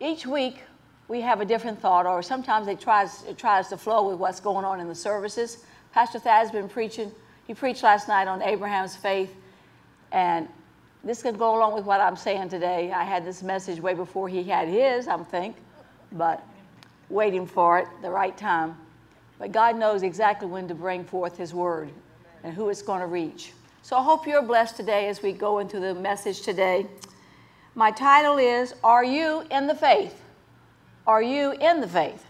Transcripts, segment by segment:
each week we have a different thought, or sometimes it tries, it tries to flow with what's going on in the services. Pastor Thad's been preaching. He preached last night on Abraham's faith, and this can go along with what I'm saying today. I had this message way before he had his, I think, but waiting for it, the right time. But God knows exactly when to bring forth His word and who it's going to reach. So I hope you're blessed today as we go into the message today. My title is Are You in the Faith? Are you in the faith?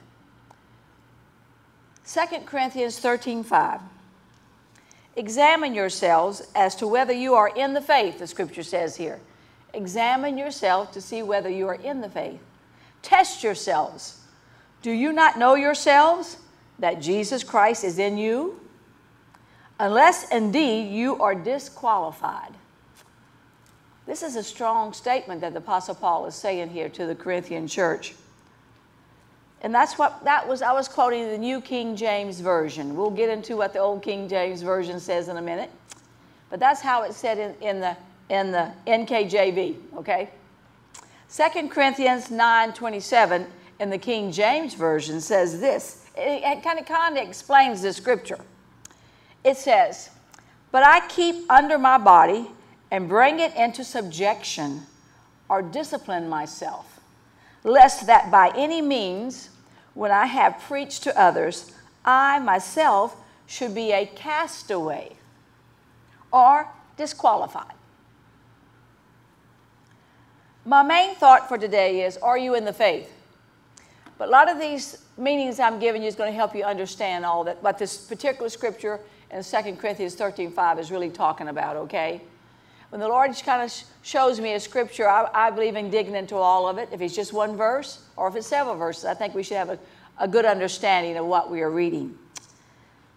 2 Corinthians 13 5. Examine yourselves as to whether you are in the faith, the scripture says here. Examine yourself to see whether you are in the faith. Test yourselves. Do you not know yourselves that Jesus Christ is in you? Unless indeed you are disqualified. This is a strong statement that the Apostle Paul is saying here to the Corinthian church. And that's what that was. I was quoting the New King James Version. We'll get into what the Old King James Version says in a minute. But that's how it said in, in the in the NKJV, okay? 2 Corinthians 9:27 in the King James Version says this. It, it kind of kind of explains the scripture. It says, "But I keep under my body and bring it into subjection or discipline myself, lest that by any means when I have preached to others, I myself should be a castaway or disqualified. My main thought for today is Are you in the faith? But a lot of these meanings I'm giving you is going to help you understand all that, what this particular scripture in 2 Corinthians 13 5 is really talking about, okay? When the Lord kind of shows me a scripture, I, I, believe in digging into all of it. If it's just one verse or if it's several verses, I think we should have a, a good understanding of what we are reading.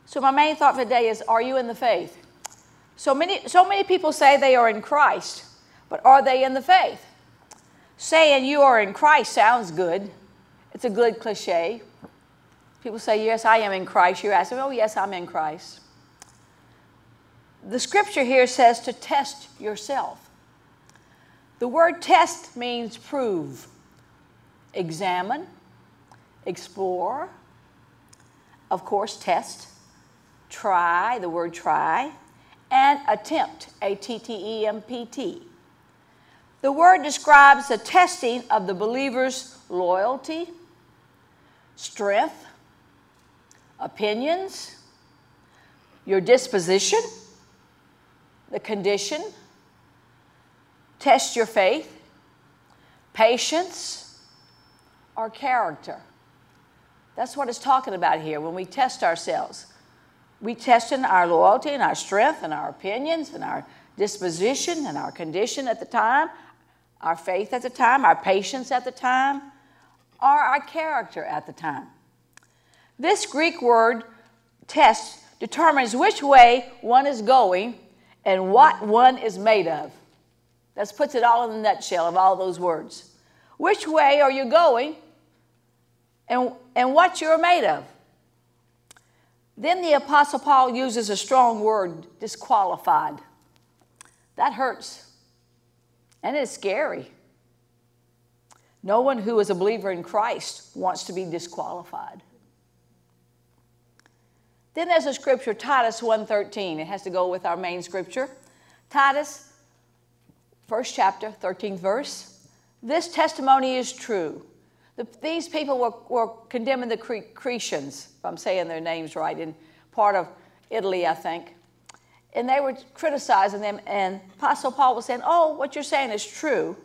So my main thought for today is, are you in the faith? So many, so many people say they are in Christ, but are they in the faith? Saying you are in Christ sounds good. It's a good cliche. People say, yes, I am in Christ. You're asking, oh, yes, I'm in Christ the scripture here says to test yourself. The word test means prove, examine, explore, of course, test, try, the word try, and attempt, A T T E M P T. The word describes the testing of the believer's loyalty, strength, opinions, your disposition the condition, test your faith, patience, or character. That's what it's talking about here when we test ourselves. We test in our loyalty and our strength and our opinions and our disposition and our condition at the time, our faith at the time, our patience at the time, or our character at the time. This Greek word test determines which way one is going and what one is made of. That puts it all in the nutshell of all those words. Which way are you going and, and what you're made of? Then the Apostle Paul uses a strong word, disqualified. That hurts. And it's scary. No one who is a believer in Christ wants to be disqualified. Then there's a scripture, Titus 1.13. It has to go with our main scripture. Titus, first chapter, 13th verse. This testimony is true. The, these people were, were condemning the Cre- Cretians, if I'm saying their names right, in part of Italy, I think. And they were criticizing them, and Apostle Paul was saying, Oh, what you're saying is true.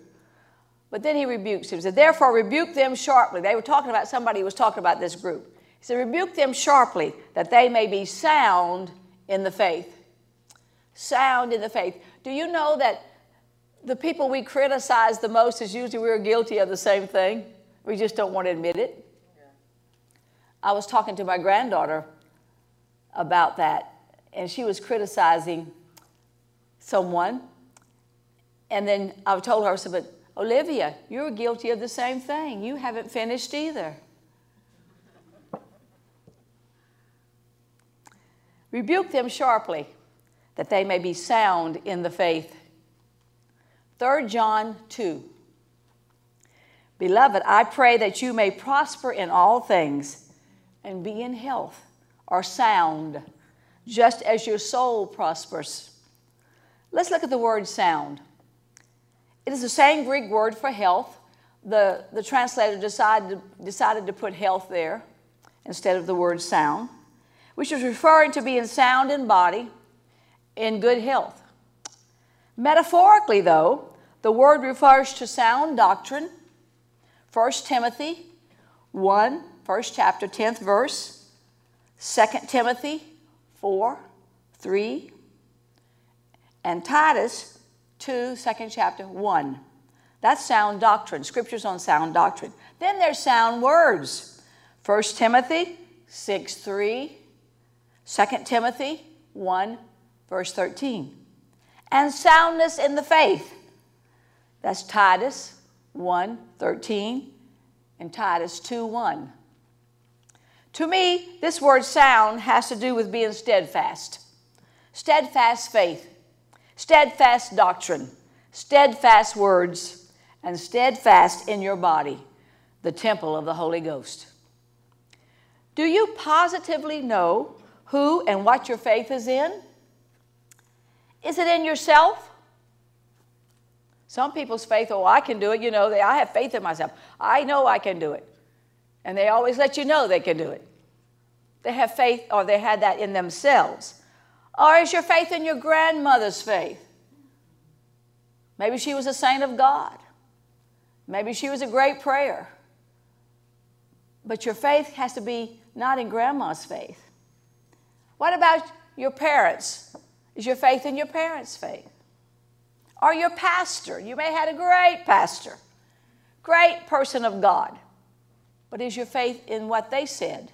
But then he rebukes him. He said, Therefore, rebuke them sharply. They were talking about somebody who was talking about this group. He said, Rebuke them sharply, that they may be sound in the faith. Sound in the faith. Do you know that the people we criticize the most is usually we're guilty of the same thing? We just don't want to admit it. I was talking to my granddaughter about that, and she was criticizing someone. And then I told her, I said, But Olivia, you're guilty of the same thing. You haven't finished either. Rebuke them sharply, that they may be sound in the faith. 3 John 2. Beloved, I pray that you may prosper in all things and be in health or sound, just as your soul prospers. Let's look at the word sound. It is the same Greek word for health. The, the translator decided, decided to put health there instead of the word sound, which is referring to being sound in body, in good health. Metaphorically, though, the word refers to sound doctrine. 1 Timothy 1, first chapter, 10th verse. 2 Timothy 4, 3. And Titus 2, second chapter, 1. That's sound doctrine. Scriptures on sound doctrine. Then there's sound words. 1 Timothy 6, 3. 2 Timothy 1, verse 13. And soundness in the faith. That's Titus 1, 13 and Titus 2, 1. To me, this word sound has to do with being steadfast. Steadfast faith, steadfast doctrine, steadfast words, and steadfast in your body, the temple of the Holy Ghost. Do you positively know who and what your faith is in? Is it in yourself? Some people's faith, oh, I can do it. You know, they, I have faith in myself. I know I can do it. And they always let you know they can do it. They have faith, or they had that in themselves. Or is your faith in your grandmother's faith? Maybe she was a saint of God. Maybe she was a great prayer. But your faith has to be not in grandma's faith. What about your parents? Is your faith in your parents' faith? Or your pastor? You may have had a great pastor, great person of God. But is your faith in what they said?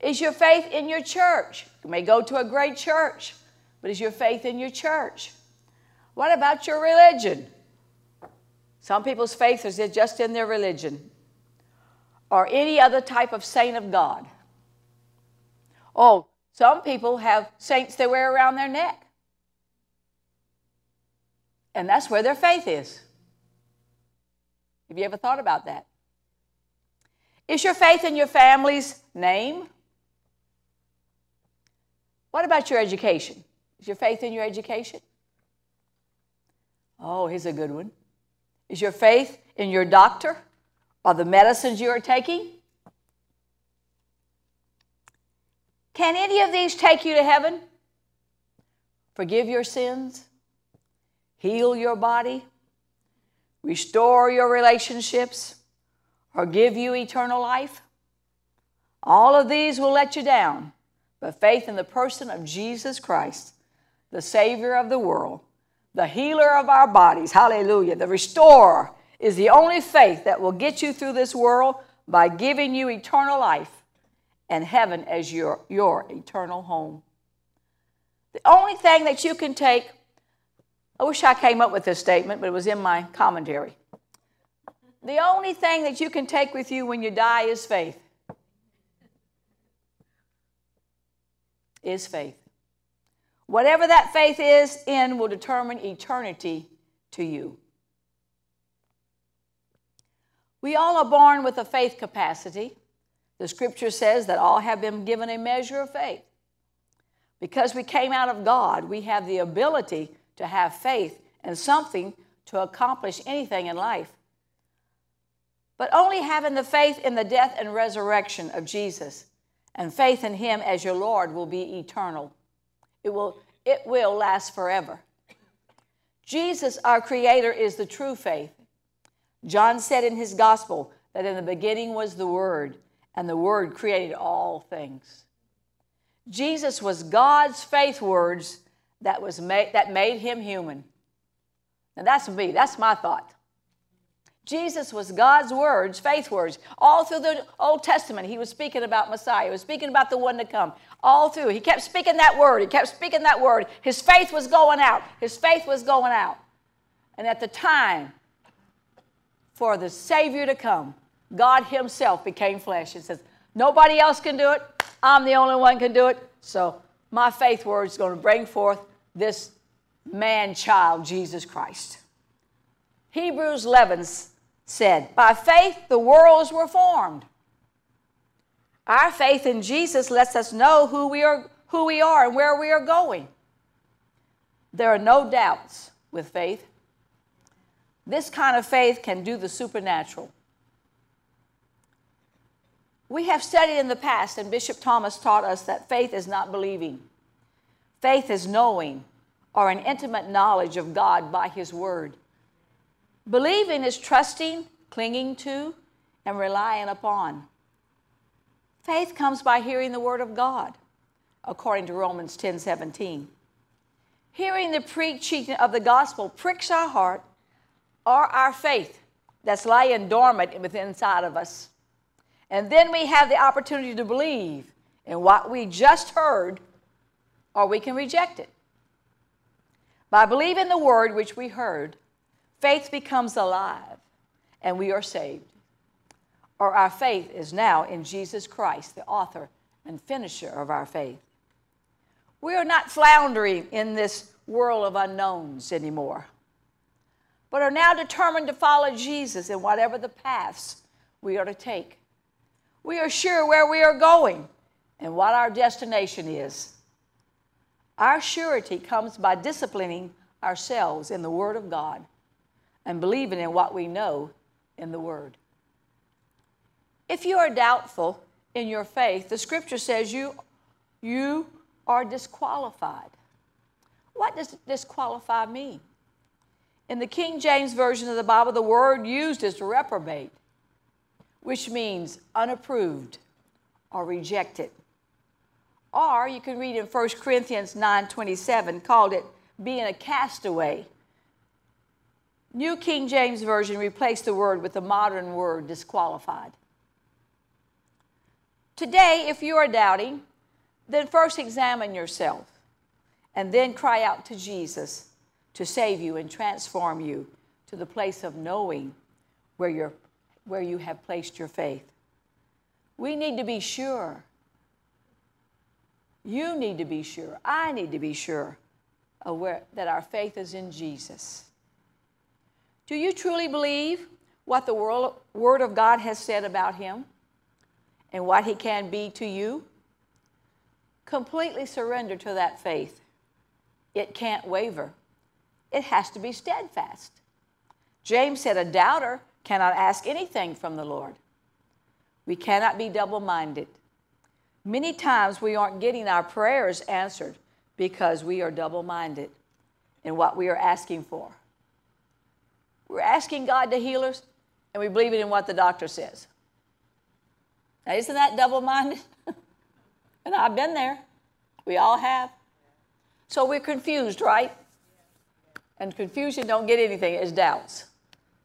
Is your faith in your church? You may go to a great church, but is your faith in your church? What about your religion? Some people's faith is just in their religion or any other type of saint of God. Oh, some people have saints they wear around their neck. And that's where their faith is. Have you ever thought about that? Is your faith in your family's name? What about your education? Is your faith in your education? Oh, here's a good one. Is your faith in your doctor or the medicines you are taking? Can any of these take you to heaven? Forgive your sins, heal your body, restore your relationships, or give you eternal life? All of these will let you down, but faith in the person of Jesus Christ, the Savior of the world, the healer of our bodies, hallelujah, the restorer, is the only faith that will get you through this world by giving you eternal life and heaven as your, your eternal home. The only thing that you can take, I wish I came up with this statement, but it was in my commentary. The only thing that you can take with you when you die is faith. Is faith. Whatever that faith is in will determine eternity to you. We all are born with a faith capacity. The scripture says that all have been given a measure of faith. Because we came out of God, we have the ability to have faith and something to accomplish anything in life. But only having the faith in the death and resurrection of Jesus and faith in Him as your Lord will be eternal. It will, it will last forever. Jesus, our Creator, is the true faith. John said in his gospel that in the beginning was the Word, and the Word created all things. Jesus was God's faith words that, was made, that made him human. Now that's me, that's my thought. Jesus was God's words, faith words. All through the Old Testament, he was speaking about Messiah. He was speaking about the one to come. All through. He kept speaking that word. He kept speaking that word. His faith was going out. His faith was going out. And at the time for the Savior to come, God Himself became flesh and says, Nobody else can do it. I'm the only one can do it. So my faith word is going to bring forth this man child, Jesus Christ. Hebrews 11 said, By faith the worlds were formed. Our faith in Jesus lets us know who we are, who we are and where we are going. There are no doubts with faith. This kind of faith can do the supernatural. We have studied in the past, and Bishop Thomas taught us that faith is not believing. Faith is knowing or an intimate knowledge of God by His Word. Believing is trusting, clinging to, and relying upon. Faith comes by hearing the Word of God, according to Romans 10 17. Hearing the preaching of the gospel pricks our heart or our faith that's lying dormant within inside of us. And then we have the opportunity to believe in what we just heard, or we can reject it. By believing the word which we heard, faith becomes alive and we are saved. Or our faith is now in Jesus Christ, the author and finisher of our faith. We are not floundering in this world of unknowns anymore, but are now determined to follow Jesus in whatever the paths we are to take. We are sure where we are going and what our destination is. Our surety comes by disciplining ourselves in the Word of God and believing in what we know in the Word. If you are doubtful in your faith, the Scripture says you, you are disqualified. What does disqualify mean? In the King James Version of the Bible, the word used is reprobate which means unapproved or rejected. Or you can read in 1 Corinthians 9:27 called it being a castaway. New King James Version replaced the word with the modern word disqualified. Today, if you are doubting, then first examine yourself and then cry out to Jesus to save you and transform you to the place of knowing where your where you have placed your faith. We need to be sure. You need to be sure. I need to be sure where, that our faith is in Jesus. Do you truly believe what the world, Word of God has said about Him and what He can be to you? Completely surrender to that faith. It can't waver, it has to be steadfast. James said, A doubter cannot ask anything from the Lord. We cannot be double minded. Many times we aren't getting our prayers answered because we are double minded in what we are asking for. We're asking God to heal us, and we believe it in what the doctor says. Now, isn't that double minded? and I've been there. We all have. So we're confused, right? And confusion don't get anything, it's doubts.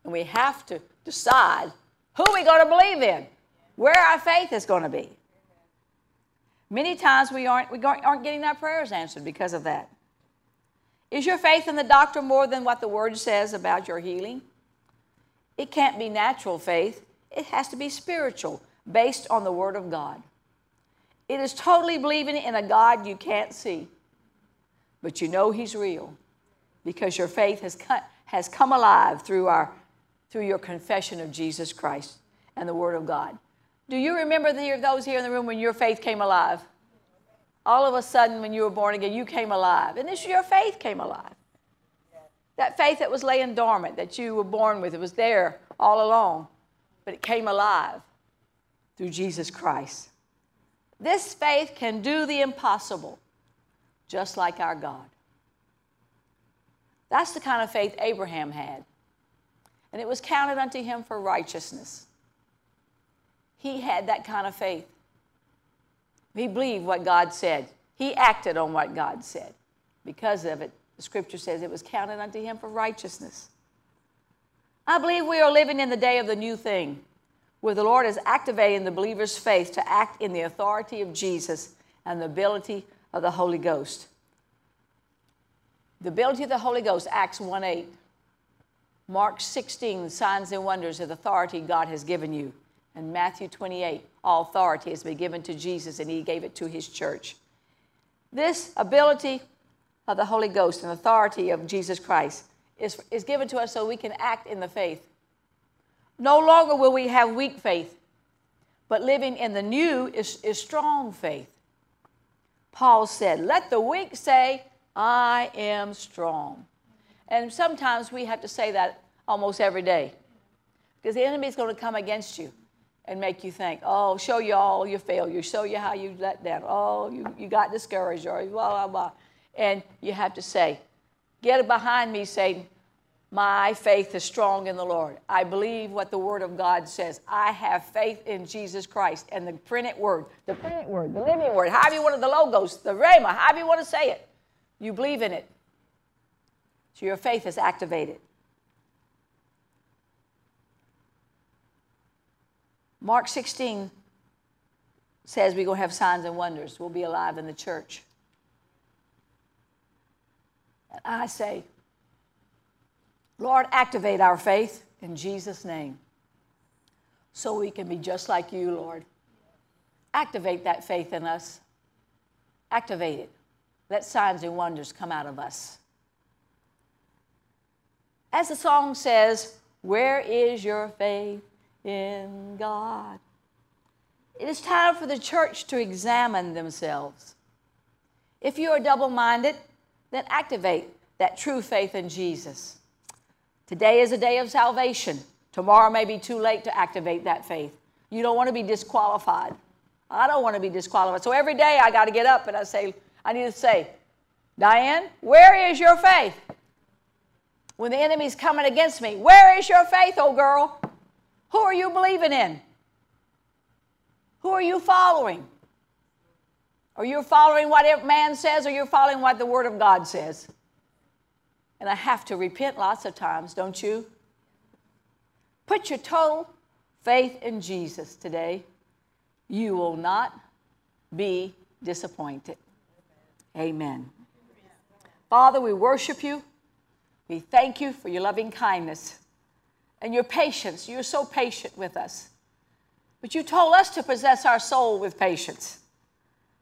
And we have to decide who we're going to believe in, where our faith is going to be. Many times we aren't, we aren't getting our prayers answered because of that. Is your faith in the doctor more than what the Word says about your healing? It can't be natural faith, it has to be spiritual, based on the Word of God. It is totally believing in a God you can't see, but you know He's real because your faith has, has come alive through our through your confession of Jesus Christ and the Word of God. Do you remember the, those here in the room when your faith came alive? All of a sudden, when you were born again, you came alive. And this your faith came alive. That faith that was laying dormant, that you were born with, it was there all along, but it came alive through Jesus Christ. This faith can do the impossible, just like our God. That's the kind of faith Abraham had and it was counted unto him for righteousness. He had that kind of faith. He believed what God said. He acted on what God said. Because of it, the scripture says it was counted unto him for righteousness. I believe we are living in the day of the new thing, where the Lord is activating the believer's faith to act in the authority of Jesus and the ability of the Holy Ghost. The ability of the Holy Ghost, Acts 1 8. Mark 16, signs and wonders of authority God has given you. And Matthew 28, all authority has been given to Jesus and he gave it to his church. This ability of the Holy Ghost and authority of Jesus Christ is, is given to us so we can act in the faith. No longer will we have weak faith, but living in the new is, is strong faith. Paul said, Let the weak say, I am strong. And sometimes we have to say that almost every day because the enemy is going to come against you and make you think, oh, show you all your failures, show you how you let down, oh, you, you got discouraged, or blah, blah, blah. And you have to say, get behind me, Satan. My faith is strong in the Lord. I believe what the Word of God says. I have faith in Jesus Christ and the printed Word, the printed Word, the living Word, however you want to, the logos, the Rhema, however you want to say it. You believe in it. So your faith is activated. Mark 16 says we're going to have signs and wonders. We'll be alive in the church. And I say, Lord, activate our faith in Jesus' name so we can be just like you, Lord. Activate that faith in us. Activate it. Let signs and wonders come out of us. As the song says, Where is your faith in God? It is time for the church to examine themselves. If you are double minded, then activate that true faith in Jesus. Today is a day of salvation. Tomorrow may be too late to activate that faith. You don't want to be disqualified. I don't want to be disqualified. So every day I got to get up and I say, I need to say, Diane, where is your faith? When the enemy's coming against me, where is your faith, old girl? Who are you believing in? Who are you following? Are you following what man says or you're following what the Word of God says? And I have to repent lots of times, don't you? Put your total faith in Jesus today. You will not be disappointed. Amen. Father, we worship you. We thank you for your loving kindness and your patience. You're so patient with us. But you told us to possess our soul with patience,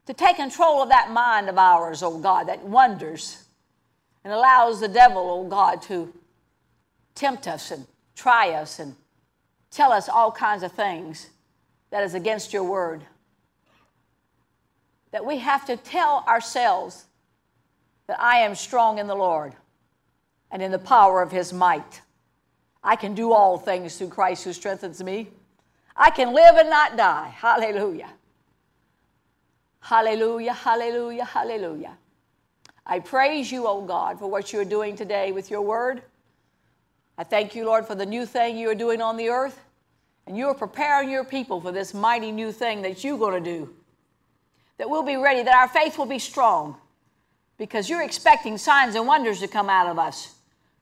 to take control of that mind of ours, oh God, that wonders and allows the devil, oh God, to tempt us and try us and tell us all kinds of things that is against your word. That we have to tell ourselves that I am strong in the Lord and in the power of his might. I can do all things through Christ who strengthens me. I can live and not die. Hallelujah. Hallelujah, hallelujah, hallelujah. I praise you, O God, for what you're doing today with your word. I thank you, Lord, for the new thing you are doing on the earth. And you are preparing your people for this mighty new thing that you're going to do. That we'll be ready, that our faith will be strong. Because you're expecting signs and wonders to come out of us.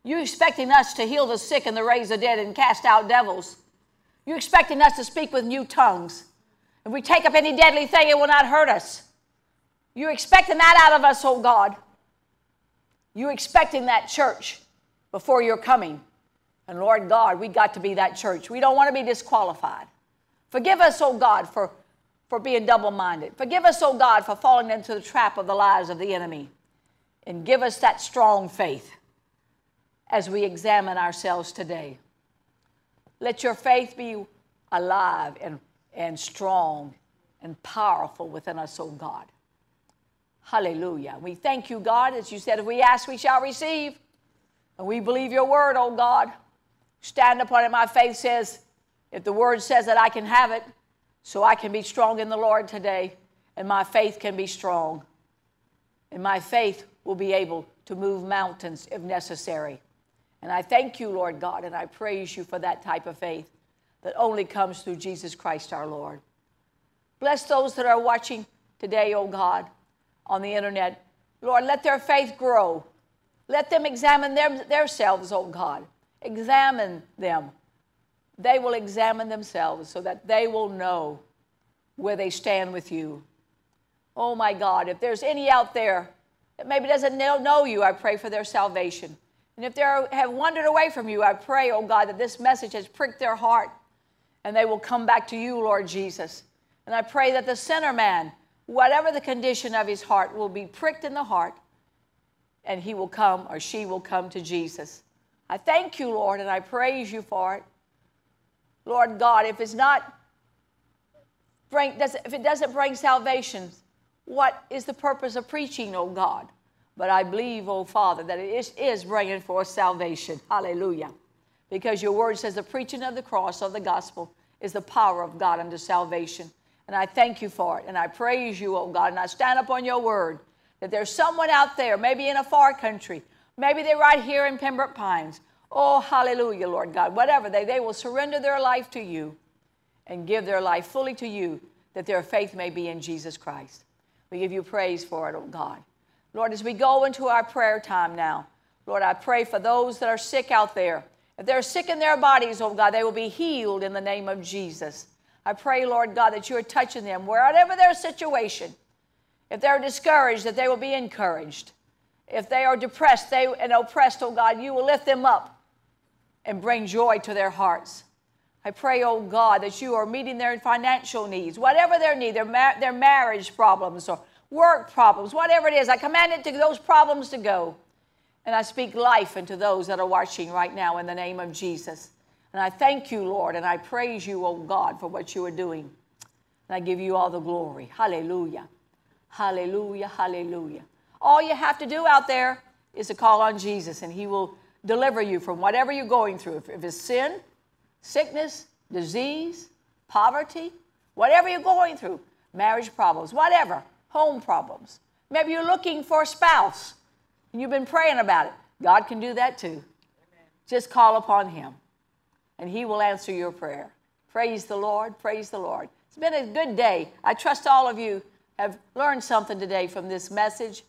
You're expecting us to heal the sick and to raise the dead and cast out devils. You're expecting us to speak with new tongues. If we take up any deadly thing, it will not hurt us. You're expecting that out of us, oh God. You're expecting that church before you're coming. And Lord God, we got to be that church. We don't want to be disqualified. Forgive us, oh God, for, for being double minded. Forgive us, oh God, for falling into the trap of the lies of the enemy. And give us that strong faith as we examine ourselves today. Let your faith be alive and, and strong and powerful within us, oh God. Hallelujah. We thank you, God, as you said, if we ask, we shall receive. And we believe your word, oh God. Stand upon it. My faith says, if the word says that I can have it, so I can be strong in the Lord today, and my faith can be strong. And my faith will be able to move mountains if necessary. And I thank you, Lord God, and I praise you for that type of faith that only comes through Jesus Christ our Lord. Bless those that are watching today, oh God on the internet. Lord, let their faith grow. Let them examine them, themselves, oh God. Examine them. They will examine themselves so that they will know where they stand with you. Oh my God, if there's any out there that maybe doesn't know you, I pray for their salvation. And if they have wandered away from you, I pray, oh God, that this message has pricked their heart and they will come back to you, Lord Jesus. And I pray that the sinner man whatever the condition of his heart, will be pricked in the heart and he will come or she will come to Jesus. I thank you, Lord, and I praise you for it. Lord God, if it's not bring, if it doesn't bring salvation, what is the purpose of preaching, oh God? But I believe, oh Father, that it is, is bringing forth salvation. Hallelujah. Because your word says the preaching of the cross of the gospel is the power of God unto salvation. And I thank you for it. And I praise you, oh God. And I stand up on your word that there's someone out there, maybe in a far country, maybe they're right here in Pembroke Pines. Oh, hallelujah, Lord God. Whatever they, they will surrender their life to you and give their life fully to you that their faith may be in Jesus Christ. We give you praise for it, oh God. Lord, as we go into our prayer time now, Lord, I pray for those that are sick out there. If they're sick in their bodies, oh God, they will be healed in the name of Jesus. I pray, Lord God, that you are touching them wherever their situation. If they're discouraged, that they will be encouraged. If they are depressed they, and oppressed, oh God, you will lift them up and bring joy to their hearts. I pray, oh God, that you are meeting their financial needs, whatever their need, their, their marriage problems or work problems, whatever it is. I command it to those problems to go. And I speak life into those that are watching right now in the name of Jesus. And I thank you, Lord, and I praise you, oh God, for what you are doing. And I give you all the glory. Hallelujah. Hallelujah. Hallelujah. All you have to do out there is to call on Jesus, and He will deliver you from whatever you're going through. If it's sin, sickness, disease, poverty, whatever you're going through, marriage problems, whatever, home problems. Maybe you're looking for a spouse and you've been praying about it. God can do that too. Amen. Just call upon Him and He will answer your prayer. Praise the Lord, praise the Lord. It's been a good day. I trust all of you have learned something today from this message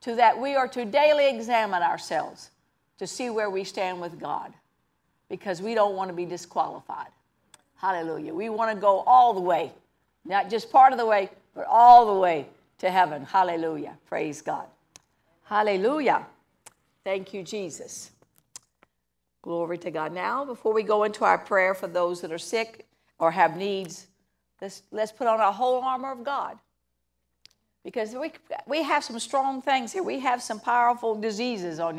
to that we are to daily examine ourselves to see where we stand with God because we don't want to be disqualified. Hallelujah. We want to go all the way, not just part of the way, but all the way to heaven. Hallelujah. Praise God. Hallelujah. Thank you, Jesus. Glory to God. Now, before we go into our prayer for those that are sick or have needs, let's, let's put on our whole armor of God. Because we, we have some strong things here. We have some powerful diseases on